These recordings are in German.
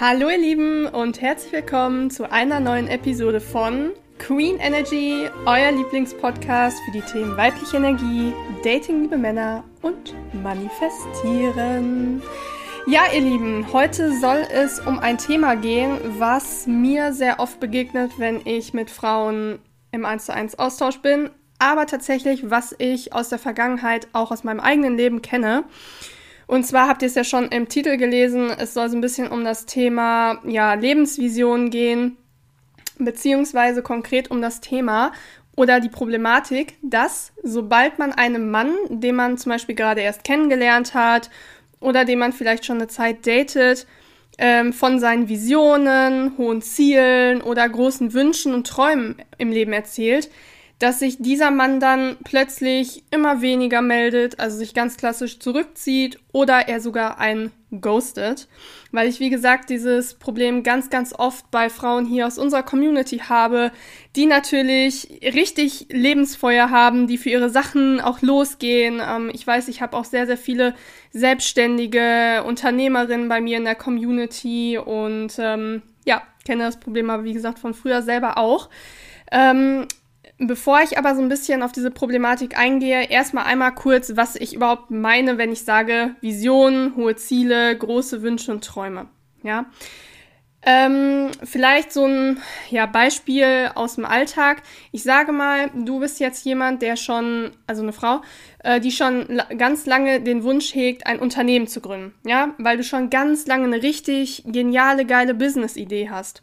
Hallo ihr Lieben und herzlich willkommen zu einer neuen Episode von Queen Energy, euer Lieblingspodcast für die Themen weibliche Energie, Dating liebe Männer und Manifestieren. Ja, ihr Lieben, heute soll es um ein Thema gehen, was mir sehr oft begegnet, wenn ich mit Frauen im 1 zu 1 Austausch bin, aber tatsächlich, was ich aus der Vergangenheit auch aus meinem eigenen Leben kenne. Und zwar habt ihr es ja schon im Titel gelesen, es soll so ein bisschen um das Thema ja, Lebensvision gehen, beziehungsweise konkret um das Thema oder die Problematik, dass sobald man einem Mann, den man zum Beispiel gerade erst kennengelernt hat oder den man vielleicht schon eine Zeit datet, ähm, von seinen Visionen, hohen Zielen oder großen Wünschen und Träumen im Leben erzählt, dass sich dieser Mann dann plötzlich immer weniger meldet, also sich ganz klassisch zurückzieht oder er sogar einen ghostet. Weil ich, wie gesagt, dieses Problem ganz, ganz oft bei Frauen hier aus unserer Community habe, die natürlich richtig Lebensfeuer haben, die für ihre Sachen auch losgehen. Ähm, ich weiß, ich habe auch sehr, sehr viele selbstständige Unternehmerinnen bei mir in der Community und ähm, ja, kenne das Problem aber, wie gesagt, von früher selber auch. Ähm, Bevor ich aber so ein bisschen auf diese Problematik eingehe, erstmal einmal kurz, was ich überhaupt meine, wenn ich sage Visionen, hohe Ziele, große Wünsche und Träume. Ja. Ähm, vielleicht so ein ja, Beispiel aus dem Alltag. Ich sage mal, du bist jetzt jemand, der schon, also eine Frau, äh, die schon ganz lange den Wunsch hegt, ein Unternehmen zu gründen. Ja, weil du schon ganz lange eine richtig geniale, geile Business-Idee hast.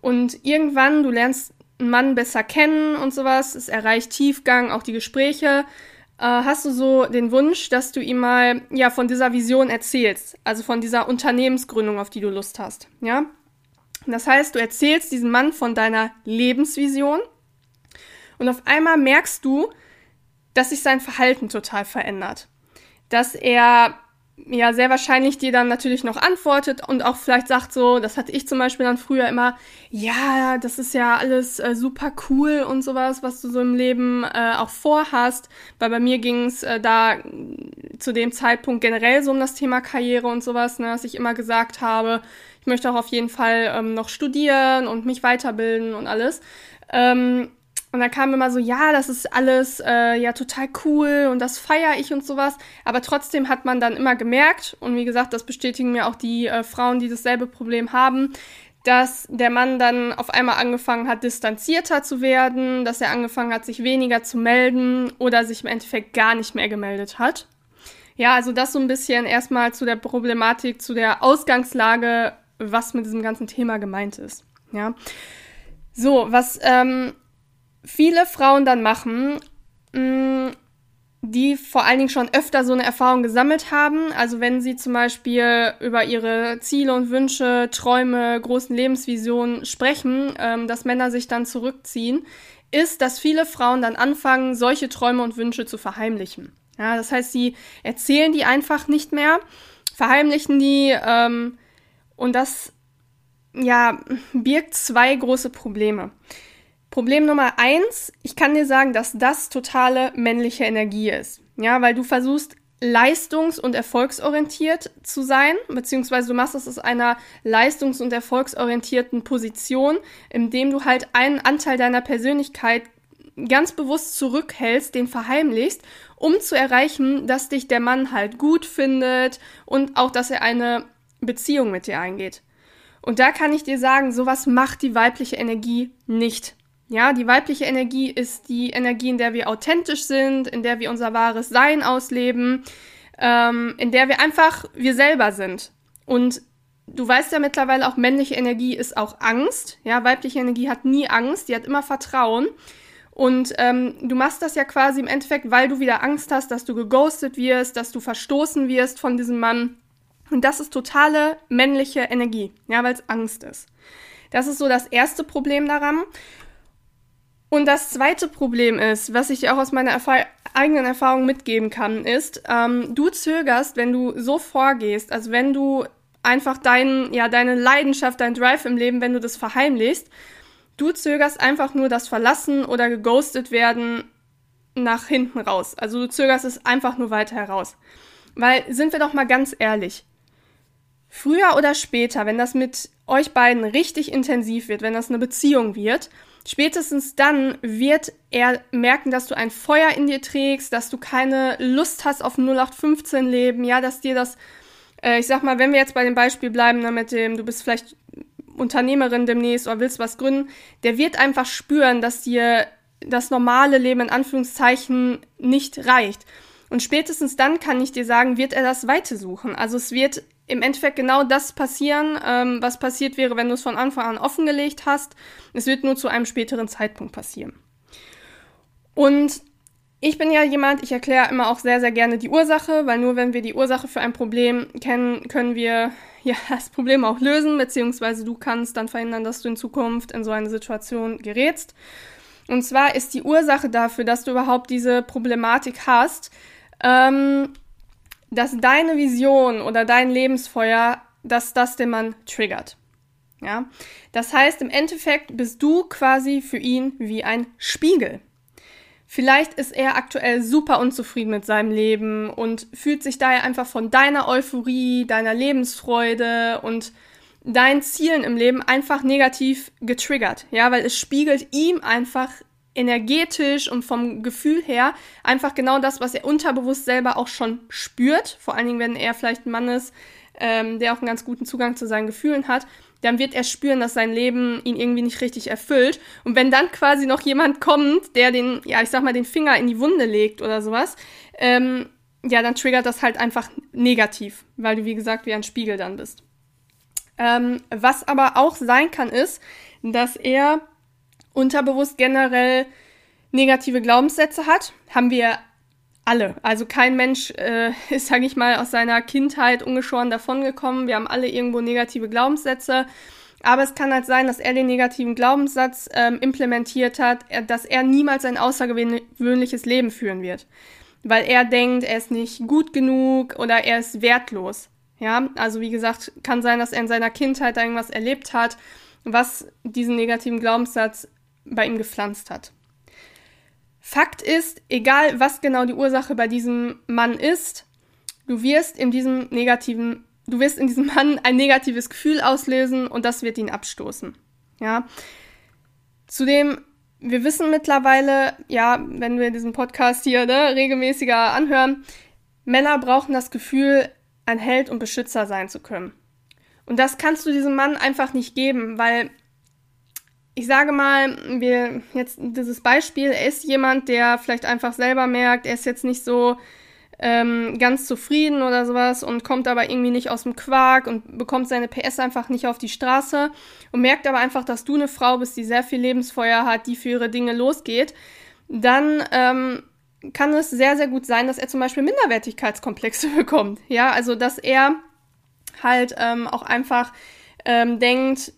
Und irgendwann, du lernst einen Mann besser kennen und sowas, es erreicht Tiefgang, auch die Gespräche, äh, hast du so den Wunsch, dass du ihm mal ja von dieser Vision erzählst, also von dieser Unternehmensgründung, auf die du Lust hast, ja? Das heißt, du erzählst diesem Mann von deiner Lebensvision und auf einmal merkst du, dass sich sein Verhalten total verändert. Dass er ja sehr wahrscheinlich dir dann natürlich noch antwortet und auch vielleicht sagt so, das hatte ich zum Beispiel dann früher immer, ja, das ist ja alles äh, super cool und sowas, was du so im Leben äh, auch vorhast, weil bei mir ging es äh, da zu dem Zeitpunkt generell so um das Thema Karriere und sowas, ne, dass ich immer gesagt habe, ich möchte auch auf jeden Fall ähm, noch studieren und mich weiterbilden und alles. Ähm, und dann kam immer so, ja, das ist alles äh, ja total cool und das feiere ich und sowas. Aber trotzdem hat man dann immer gemerkt, und wie gesagt, das bestätigen mir auch die äh, Frauen, die dasselbe Problem haben, dass der Mann dann auf einmal angefangen hat, distanzierter zu werden, dass er angefangen hat, sich weniger zu melden oder sich im Endeffekt gar nicht mehr gemeldet hat. Ja, also das so ein bisschen erstmal zu der Problematik, zu der Ausgangslage, was mit diesem ganzen Thema gemeint ist. Ja. So, was ähm, viele Frauen dann machen, mm, die vor allen Dingen schon öfter so eine Erfahrung gesammelt haben. Also wenn sie zum Beispiel über ihre Ziele und Wünsche, Träume, großen Lebensvisionen sprechen, ähm, dass Männer sich dann zurückziehen, ist, dass viele Frauen dann anfangen, solche Träume und Wünsche zu verheimlichen. Ja, das heißt, sie erzählen die einfach nicht mehr, verheimlichen die ähm, und das ja birgt zwei große Probleme. Problem Nummer eins, ich kann dir sagen, dass das totale männliche Energie ist. Ja, weil du versuchst, leistungs- und erfolgsorientiert zu sein, beziehungsweise du machst es aus einer leistungs- und erfolgsorientierten Position, indem du halt einen Anteil deiner Persönlichkeit ganz bewusst zurückhältst, den verheimlichst, um zu erreichen, dass dich der Mann halt gut findet und auch, dass er eine Beziehung mit dir eingeht. Und da kann ich dir sagen, sowas macht die weibliche Energie nicht. Ja, die weibliche Energie ist die Energie, in der wir authentisch sind, in der wir unser wahres Sein ausleben, ähm, in der wir einfach wir selber sind. Und du weißt ja mittlerweile auch, männliche Energie ist auch Angst. Ja, weibliche Energie hat nie Angst, die hat immer Vertrauen. Und ähm, du machst das ja quasi im Endeffekt, weil du wieder Angst hast, dass du geghostet wirst, dass du verstoßen wirst von diesem Mann. Und das ist totale männliche Energie, ja, weil es Angst ist. Das ist so das erste Problem daran. Und das zweite Problem ist, was ich auch aus meiner Erfahr eigenen Erfahrung mitgeben kann, ist, ähm, du zögerst, wenn du so vorgehst, also wenn du einfach dein, ja, deine Leidenschaft, dein Drive im Leben, wenn du das verheimlichst, du zögerst einfach nur das Verlassen oder geghostet werden nach hinten raus. Also du zögerst es einfach nur weiter heraus. Weil, sind wir doch mal ganz ehrlich, früher oder später, wenn das mit euch beiden richtig intensiv wird, wenn das eine Beziehung wird, spätestens dann wird er merken, dass du ein Feuer in dir trägst, dass du keine Lust hast auf 0815 Leben, ja, dass dir das, äh, ich sag mal, wenn wir jetzt bei dem Beispiel bleiben, ne, mit dem, du bist vielleicht Unternehmerin demnächst oder willst was gründen, der wird einfach spüren, dass dir das normale Leben in Anführungszeichen nicht reicht. Und spätestens dann kann ich dir sagen, wird er das Weite suchen. Also es wird im Endeffekt genau das passieren, ähm, was passiert wäre, wenn du es von Anfang an offengelegt hast. Es wird nur zu einem späteren Zeitpunkt passieren. Und ich bin ja jemand, ich erkläre immer auch sehr, sehr gerne die Ursache, weil nur wenn wir die Ursache für ein Problem kennen, können wir ja das Problem auch lösen, beziehungsweise du kannst dann verhindern, dass du in Zukunft in so eine Situation gerätst. Und zwar ist die Ursache dafür, dass du überhaupt diese Problematik hast, ähm, dass deine Vision oder dein Lebensfeuer, dass das den Mann triggert. Ja, das heißt, im Endeffekt bist du quasi für ihn wie ein Spiegel. Vielleicht ist er aktuell super unzufrieden mit seinem Leben und fühlt sich daher einfach von deiner Euphorie, deiner Lebensfreude und deinen Zielen im Leben einfach negativ getriggert. Ja, weil es spiegelt ihm einfach energetisch und vom Gefühl her einfach genau das, was er unterbewusst selber auch schon spürt. Vor allen Dingen, wenn er vielleicht ein Mann ist, ähm, der auch einen ganz guten Zugang zu seinen Gefühlen hat, dann wird er spüren, dass sein Leben ihn irgendwie nicht richtig erfüllt. Und wenn dann quasi noch jemand kommt, der den, ja, ich sag mal, den Finger in die Wunde legt oder sowas, ähm, ja, dann triggert das halt einfach negativ, weil du, wie gesagt, wie ein Spiegel dann bist. Ähm, was aber auch sein kann, ist, dass er unterbewusst generell negative Glaubenssätze hat, haben wir alle. Also kein Mensch äh, ist, sage ich mal, aus seiner Kindheit ungeschoren davongekommen. Wir haben alle irgendwo negative Glaubenssätze. Aber es kann halt sein, dass er den negativen Glaubenssatz ähm, implementiert hat, dass er niemals ein außergewöhnliches Leben führen wird. Weil er denkt, er ist nicht gut genug oder er ist wertlos. Ja, also wie gesagt, kann sein, dass er in seiner Kindheit irgendwas erlebt hat, was diesen negativen Glaubenssatz bei ihm gepflanzt hat. Fakt ist, egal was genau die Ursache bei diesem Mann ist, du wirst in diesem negativen, du wirst in diesem Mann ein negatives Gefühl auslösen und das wird ihn abstoßen. Ja. Zudem, wir wissen mittlerweile, ja, wenn wir diesen Podcast hier ne, regelmäßiger anhören, Männer brauchen das Gefühl, ein Held und Beschützer sein zu können. Und das kannst du diesem Mann einfach nicht geben, weil ich sage mal, wir jetzt dieses Beispiel, er ist jemand, der vielleicht einfach selber merkt, er ist jetzt nicht so ähm, ganz zufrieden oder sowas und kommt aber irgendwie nicht aus dem Quark und bekommt seine PS einfach nicht auf die Straße und merkt aber einfach, dass du eine Frau bist, die sehr viel Lebensfeuer hat, die für ihre Dinge losgeht, dann ähm, kann es sehr, sehr gut sein, dass er zum Beispiel Minderwertigkeitskomplexe bekommt. Ja, also dass er halt ähm, auch einfach ähm, denkt,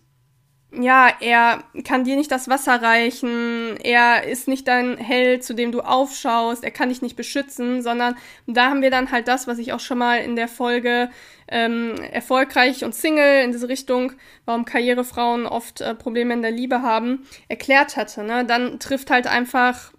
ja, er kann dir nicht das Wasser reichen, er ist nicht dein Held, zu dem du aufschaust, er kann dich nicht beschützen, sondern da haben wir dann halt das, was ich auch schon mal in der Folge ähm, erfolgreich und Single in diese Richtung, warum Karrierefrauen oft äh, Probleme in der Liebe haben, erklärt hatte. Ne? Dann trifft halt einfach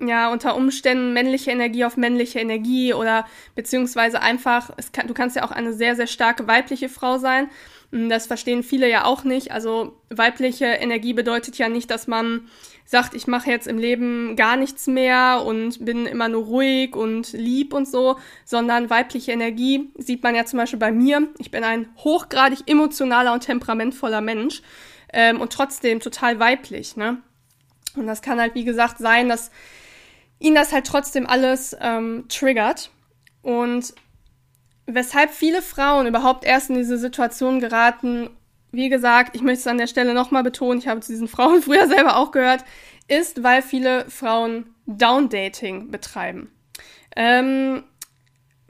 ja, unter Umständen männliche Energie auf männliche Energie oder beziehungsweise einfach, kann, du kannst ja auch eine sehr, sehr starke weibliche Frau sein das verstehen viele ja auch nicht. Also weibliche Energie bedeutet ja nicht, dass man sagt, ich mache jetzt im Leben gar nichts mehr und bin immer nur ruhig und lieb und so, sondern weibliche Energie sieht man ja zum Beispiel bei mir. Ich bin ein hochgradig emotionaler und temperamentvoller Mensch ähm, und trotzdem total weiblich. Ne? Und das kann halt, wie gesagt, sein, dass ihn das halt trotzdem alles ähm, triggert. Und weshalb viele Frauen überhaupt erst in diese Situation geraten, wie gesagt, ich möchte es an der Stelle nochmal betonen, ich habe zu diesen Frauen früher selber auch gehört, ist, weil viele Frauen Downdating betreiben. Ähm,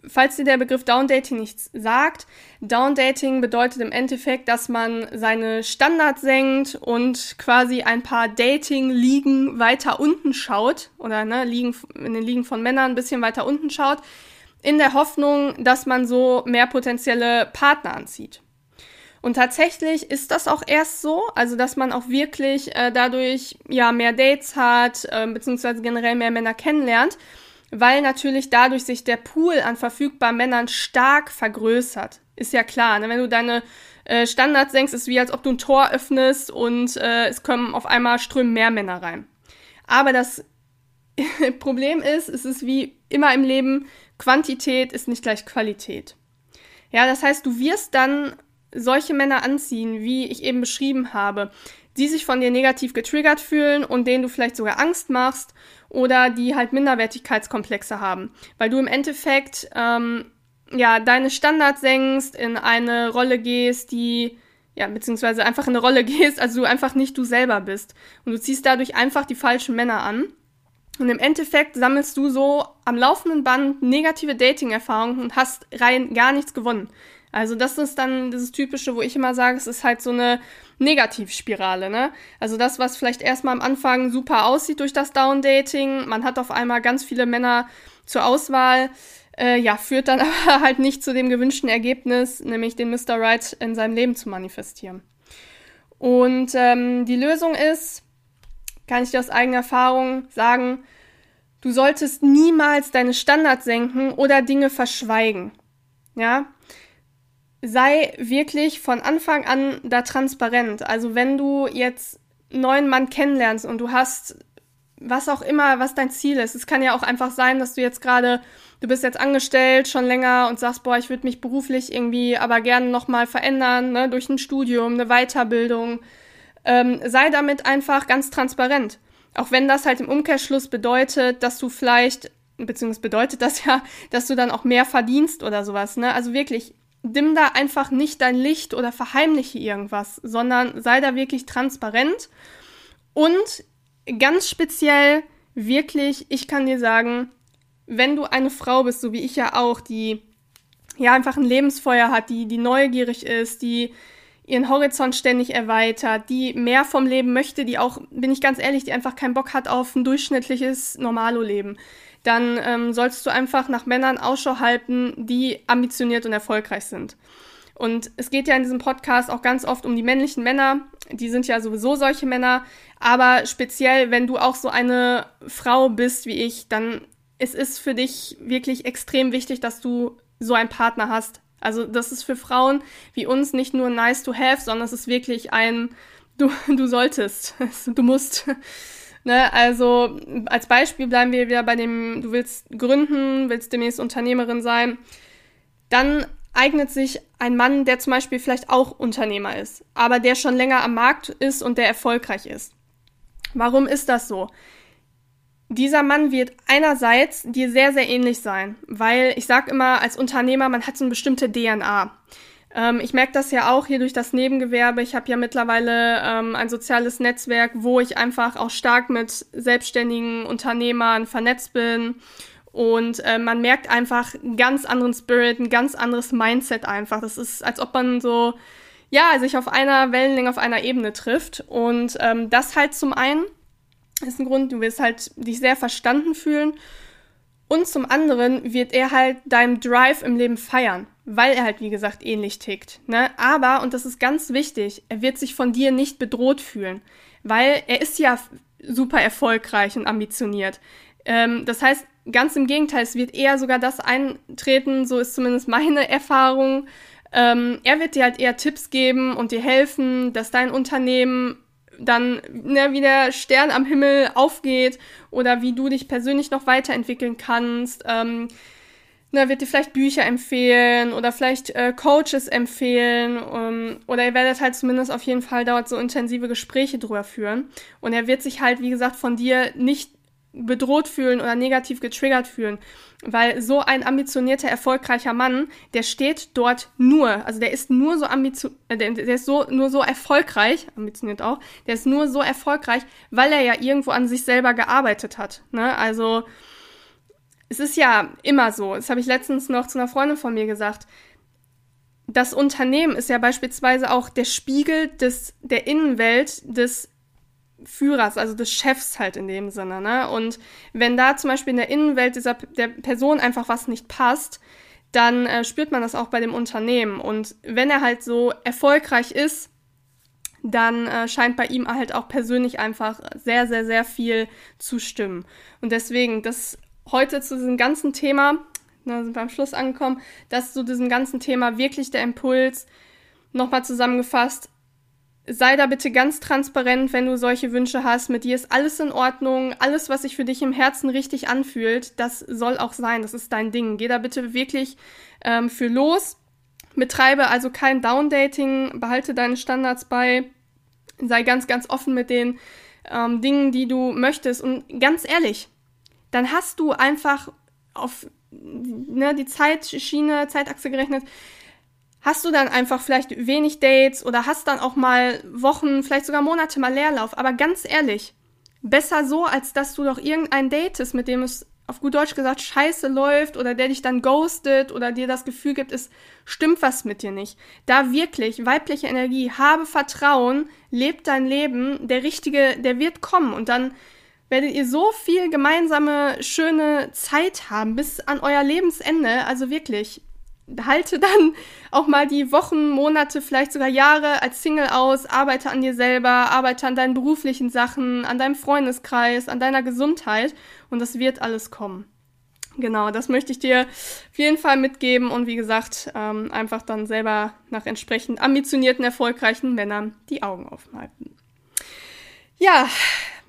falls dir der Begriff Downdating nichts sagt, Downdating bedeutet im Endeffekt, dass man seine Standards senkt und quasi ein paar Dating-Ligen weiter unten schaut oder ne, Ligen, in den Ligen von Männern ein bisschen weiter unten schaut, in der Hoffnung, dass man so mehr potenzielle Partner anzieht. Und tatsächlich ist das auch erst so, also dass man auch wirklich äh, dadurch ja mehr Dates hat, äh, beziehungsweise generell mehr Männer kennenlernt, weil natürlich dadurch sich der Pool an verfügbaren Männern stark vergrößert. Ist ja klar. Ne? Wenn du deine äh, Standards senkst, ist es wie als ob du ein Tor öffnest und äh, es kommen auf einmal strömen mehr Männer rein. Aber das Problem ist, es ist wie immer im Leben, Quantität ist nicht gleich Qualität. Ja, das heißt, du wirst dann solche Männer anziehen, wie ich eben beschrieben habe, die sich von dir negativ getriggert fühlen und denen du vielleicht sogar Angst machst oder die halt Minderwertigkeitskomplexe haben, weil du im Endeffekt ähm, ja deine Standards senkst, in eine Rolle gehst, die ja beziehungsweise einfach in eine Rolle gehst, also du einfach nicht du selber bist und du ziehst dadurch einfach die falschen Männer an. Und im Endeffekt sammelst du so am laufenden Band negative Dating-Erfahrungen und hast rein gar nichts gewonnen. Also das ist dann dieses typische, wo ich immer sage, es ist halt so eine Negativspirale, ne? Also das, was vielleicht erstmal am Anfang super aussieht durch das Down-Dating, man hat auf einmal ganz viele Männer zur Auswahl, äh, ja, führt dann aber halt nicht zu dem gewünschten Ergebnis, nämlich den Mr. Right in seinem Leben zu manifestieren. Und ähm, die Lösung ist, kann ich dir aus eigener Erfahrung sagen, du solltest niemals deine Standards senken oder Dinge verschweigen. Ja, sei wirklich von Anfang an da transparent. Also wenn du jetzt einen neuen Mann kennenlernst und du hast was auch immer, was dein Ziel ist. Es kann ja auch einfach sein, dass du jetzt gerade, du bist jetzt angestellt schon länger und sagst, boah, ich würde mich beruflich irgendwie aber gerne nochmal verändern, ne, durch ein Studium, eine Weiterbildung. Ähm, sei damit einfach ganz transparent. Auch wenn das halt im Umkehrschluss bedeutet, dass du vielleicht, beziehungsweise bedeutet das ja, dass du dann auch mehr verdienst oder sowas, ne? Also wirklich, dimm da einfach nicht dein Licht oder verheimliche irgendwas, sondern sei da wirklich transparent. Und ganz speziell, wirklich, ich kann dir sagen, wenn du eine Frau bist, so wie ich ja auch, die ja einfach ein Lebensfeuer hat, die, die neugierig ist, die ihren Horizont ständig erweitert, die mehr vom Leben möchte, die auch, bin ich ganz ehrlich, die einfach keinen Bock hat auf ein durchschnittliches Normalo-Leben dann ähm, solltest du einfach nach Männern Ausschau halten, die ambitioniert und erfolgreich sind. Und es geht ja in diesem Podcast auch ganz oft um die männlichen Männer. Die sind ja sowieso solche Männer. Aber speziell, wenn du auch so eine Frau bist wie ich, dann es ist für dich wirklich extrem wichtig, dass du so einen Partner hast. Also das ist für Frauen wie uns nicht nur nice to have, sondern es ist wirklich ein du, du solltest, du musst. Ne, also als Beispiel bleiben wir wieder bei dem, du willst gründen, willst demnächst Unternehmerin sein. Dann eignet sich ein Mann, der zum Beispiel vielleicht auch Unternehmer ist, aber der schon länger am Markt ist und der erfolgreich ist. Warum ist das so? Dieser Mann wird einerseits dir sehr, sehr ähnlich sein, weil ich sage immer, als Unternehmer, man hat so eine bestimmte DNA. Ähm, ich merke das ja auch hier durch das Nebengewerbe. Ich habe ja mittlerweile ähm, ein soziales Netzwerk, wo ich einfach auch stark mit selbstständigen Unternehmern vernetzt bin. Und äh, man merkt einfach einen ganz anderen Spirit, ein ganz anderes Mindset einfach. Das ist, als ob man so, ja, sich auf einer Wellenlänge, auf einer Ebene trifft. Und ähm, das halt zum einen ist ein Grund, du wirst halt dich sehr verstanden fühlen. Und zum anderen wird er halt deinem Drive im Leben feiern weil er halt, wie gesagt, ähnlich tickt. Ne? Aber, und das ist ganz wichtig, er wird sich von dir nicht bedroht fühlen, weil er ist ja super erfolgreich und ambitioniert. Ähm, das heißt, ganz im Gegenteil, es wird eher sogar das eintreten, so ist zumindest meine Erfahrung. Ähm, er wird dir halt eher Tipps geben und dir helfen, dass dein Unternehmen dann ne, wie der Stern am Himmel aufgeht oder wie du dich persönlich noch weiterentwickeln kannst. Ähm, na, wird dir vielleicht Bücher empfehlen oder vielleicht äh, Coaches empfehlen um, ähm, oder ihr werdet halt zumindest auf jeden Fall dort so intensive Gespräche drüber führen und er wird sich halt, wie gesagt, von dir nicht bedroht fühlen oder negativ getriggert fühlen, weil so ein ambitionierter, erfolgreicher Mann, der steht dort nur, also der ist nur so ambitioniert, äh, der, ist so, nur so erfolgreich, ambitioniert auch, der ist nur so erfolgreich, weil er ja irgendwo an sich selber gearbeitet hat, ne, also, es ist ja immer so, das habe ich letztens noch zu einer Freundin von mir gesagt, das Unternehmen ist ja beispielsweise auch der Spiegel des, der Innenwelt des Führers, also des Chefs halt in dem Sinne. Ne? Und wenn da zum Beispiel in der Innenwelt dieser, der Person einfach was nicht passt, dann äh, spürt man das auch bei dem Unternehmen. Und wenn er halt so erfolgreich ist, dann äh, scheint bei ihm halt auch persönlich einfach sehr, sehr, sehr viel zu stimmen. Und deswegen, das heute zu diesem ganzen Thema ne, sind wir am Schluss angekommen. Das ist so diesem ganzen Thema wirklich der Impuls. Nochmal zusammengefasst, sei da bitte ganz transparent, wenn du solche Wünsche hast. Mit dir ist alles in Ordnung. Alles, was sich für dich im Herzen richtig anfühlt, das soll auch sein. Das ist dein Ding. Geh da bitte wirklich ähm, für los. Betreibe also kein Downdating. Behalte deine Standards bei. Sei ganz, ganz offen mit den ähm, Dingen, die du möchtest. Und ganz ehrlich, dann hast du einfach auf ne, die Zeitschiene, Zeitachse gerechnet, hast du dann einfach vielleicht wenig Dates oder hast dann auch mal Wochen, vielleicht sogar Monate mal Leerlauf. Aber ganz ehrlich, besser so, als dass du doch irgendein datest, mit dem es auf gut Deutsch gesagt scheiße läuft oder der dich dann ghostet oder dir das Gefühl gibt, es stimmt was mit dir nicht. Da wirklich weibliche Energie, habe Vertrauen, lebt dein Leben, der Richtige, der wird kommen und dann werdet ihr so viel gemeinsame, schöne Zeit haben bis an euer Lebensende. Also wirklich, halte dann auch mal die Wochen, Monate, vielleicht sogar Jahre als Single aus, arbeite an dir selber, arbeite an deinen beruflichen Sachen, an deinem Freundeskreis, an deiner Gesundheit und das wird alles kommen. Genau, das möchte ich dir auf jeden Fall mitgeben und wie gesagt, ähm, einfach dann selber nach entsprechend ambitionierten, erfolgreichen Männern die Augen aufhalten. Ja,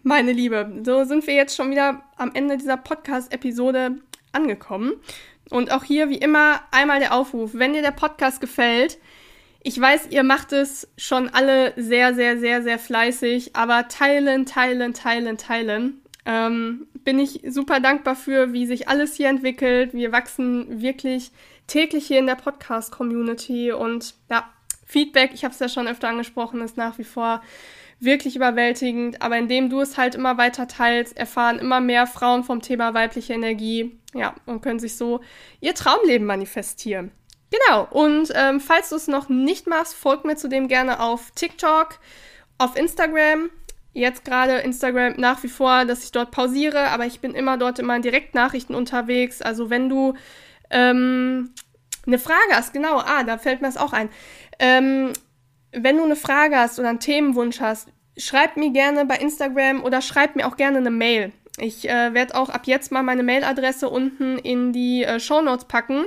meine Liebe, so sind wir jetzt schon wieder am Ende dieser Podcast-Episode angekommen. Und auch hier, wie immer, einmal der Aufruf, wenn dir der Podcast gefällt, ich weiß, ihr macht es schon alle sehr, sehr, sehr, sehr fleißig, aber teilen, teilen, teilen, teilen. Ähm, bin ich super dankbar für, wie sich alles hier entwickelt. Wir wachsen wirklich täglich hier in der Podcast-Community und ja, Feedback, ich habe es ja schon öfter angesprochen, ist nach wie vor wirklich überwältigend. Aber indem du es halt immer weiter teilst, erfahren immer mehr Frauen vom Thema weibliche Energie. Ja, und können sich so ihr Traumleben manifestieren. Genau. Und ähm, falls du es noch nicht machst, folg mir zudem gerne auf TikTok, auf Instagram. Jetzt gerade Instagram nach wie vor, dass ich dort pausiere, aber ich bin immer dort in meinen Direktnachrichten unterwegs. Also wenn du ähm, eine Frage hast, genau, ah, da fällt mir das auch ein. Ähm, wenn du eine Frage hast oder einen Themenwunsch hast, schreib mir gerne bei Instagram oder schreib mir auch gerne eine Mail. Ich äh, werde auch ab jetzt mal meine Mailadresse unten in die äh, Show Notes packen.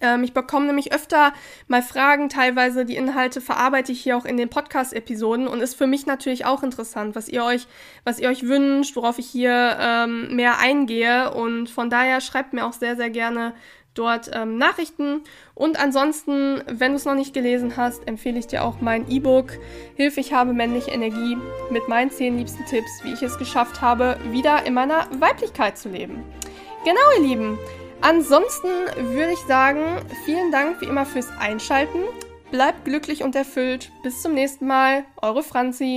Ähm, ich bekomme nämlich öfter mal Fragen, teilweise die Inhalte verarbeite ich hier auch in den Podcast-Episoden und ist für mich natürlich auch interessant, was ihr euch, was ihr euch wünscht, worauf ich hier ähm, mehr eingehe. Und von daher schreibt mir auch sehr, sehr gerne dort ähm, Nachrichten. Und ansonsten, wenn du es noch nicht gelesen hast, empfehle ich dir auch mein E-Book Hilfe, ich habe männliche Energie mit meinen zehn liebsten Tipps, wie ich es geschafft habe, wieder in meiner Weiblichkeit zu leben. Genau, ihr Lieben. Ansonsten würde ich sagen, vielen Dank wie immer fürs Einschalten. Bleibt glücklich und erfüllt. Bis zum nächsten Mal. Eure Franzi.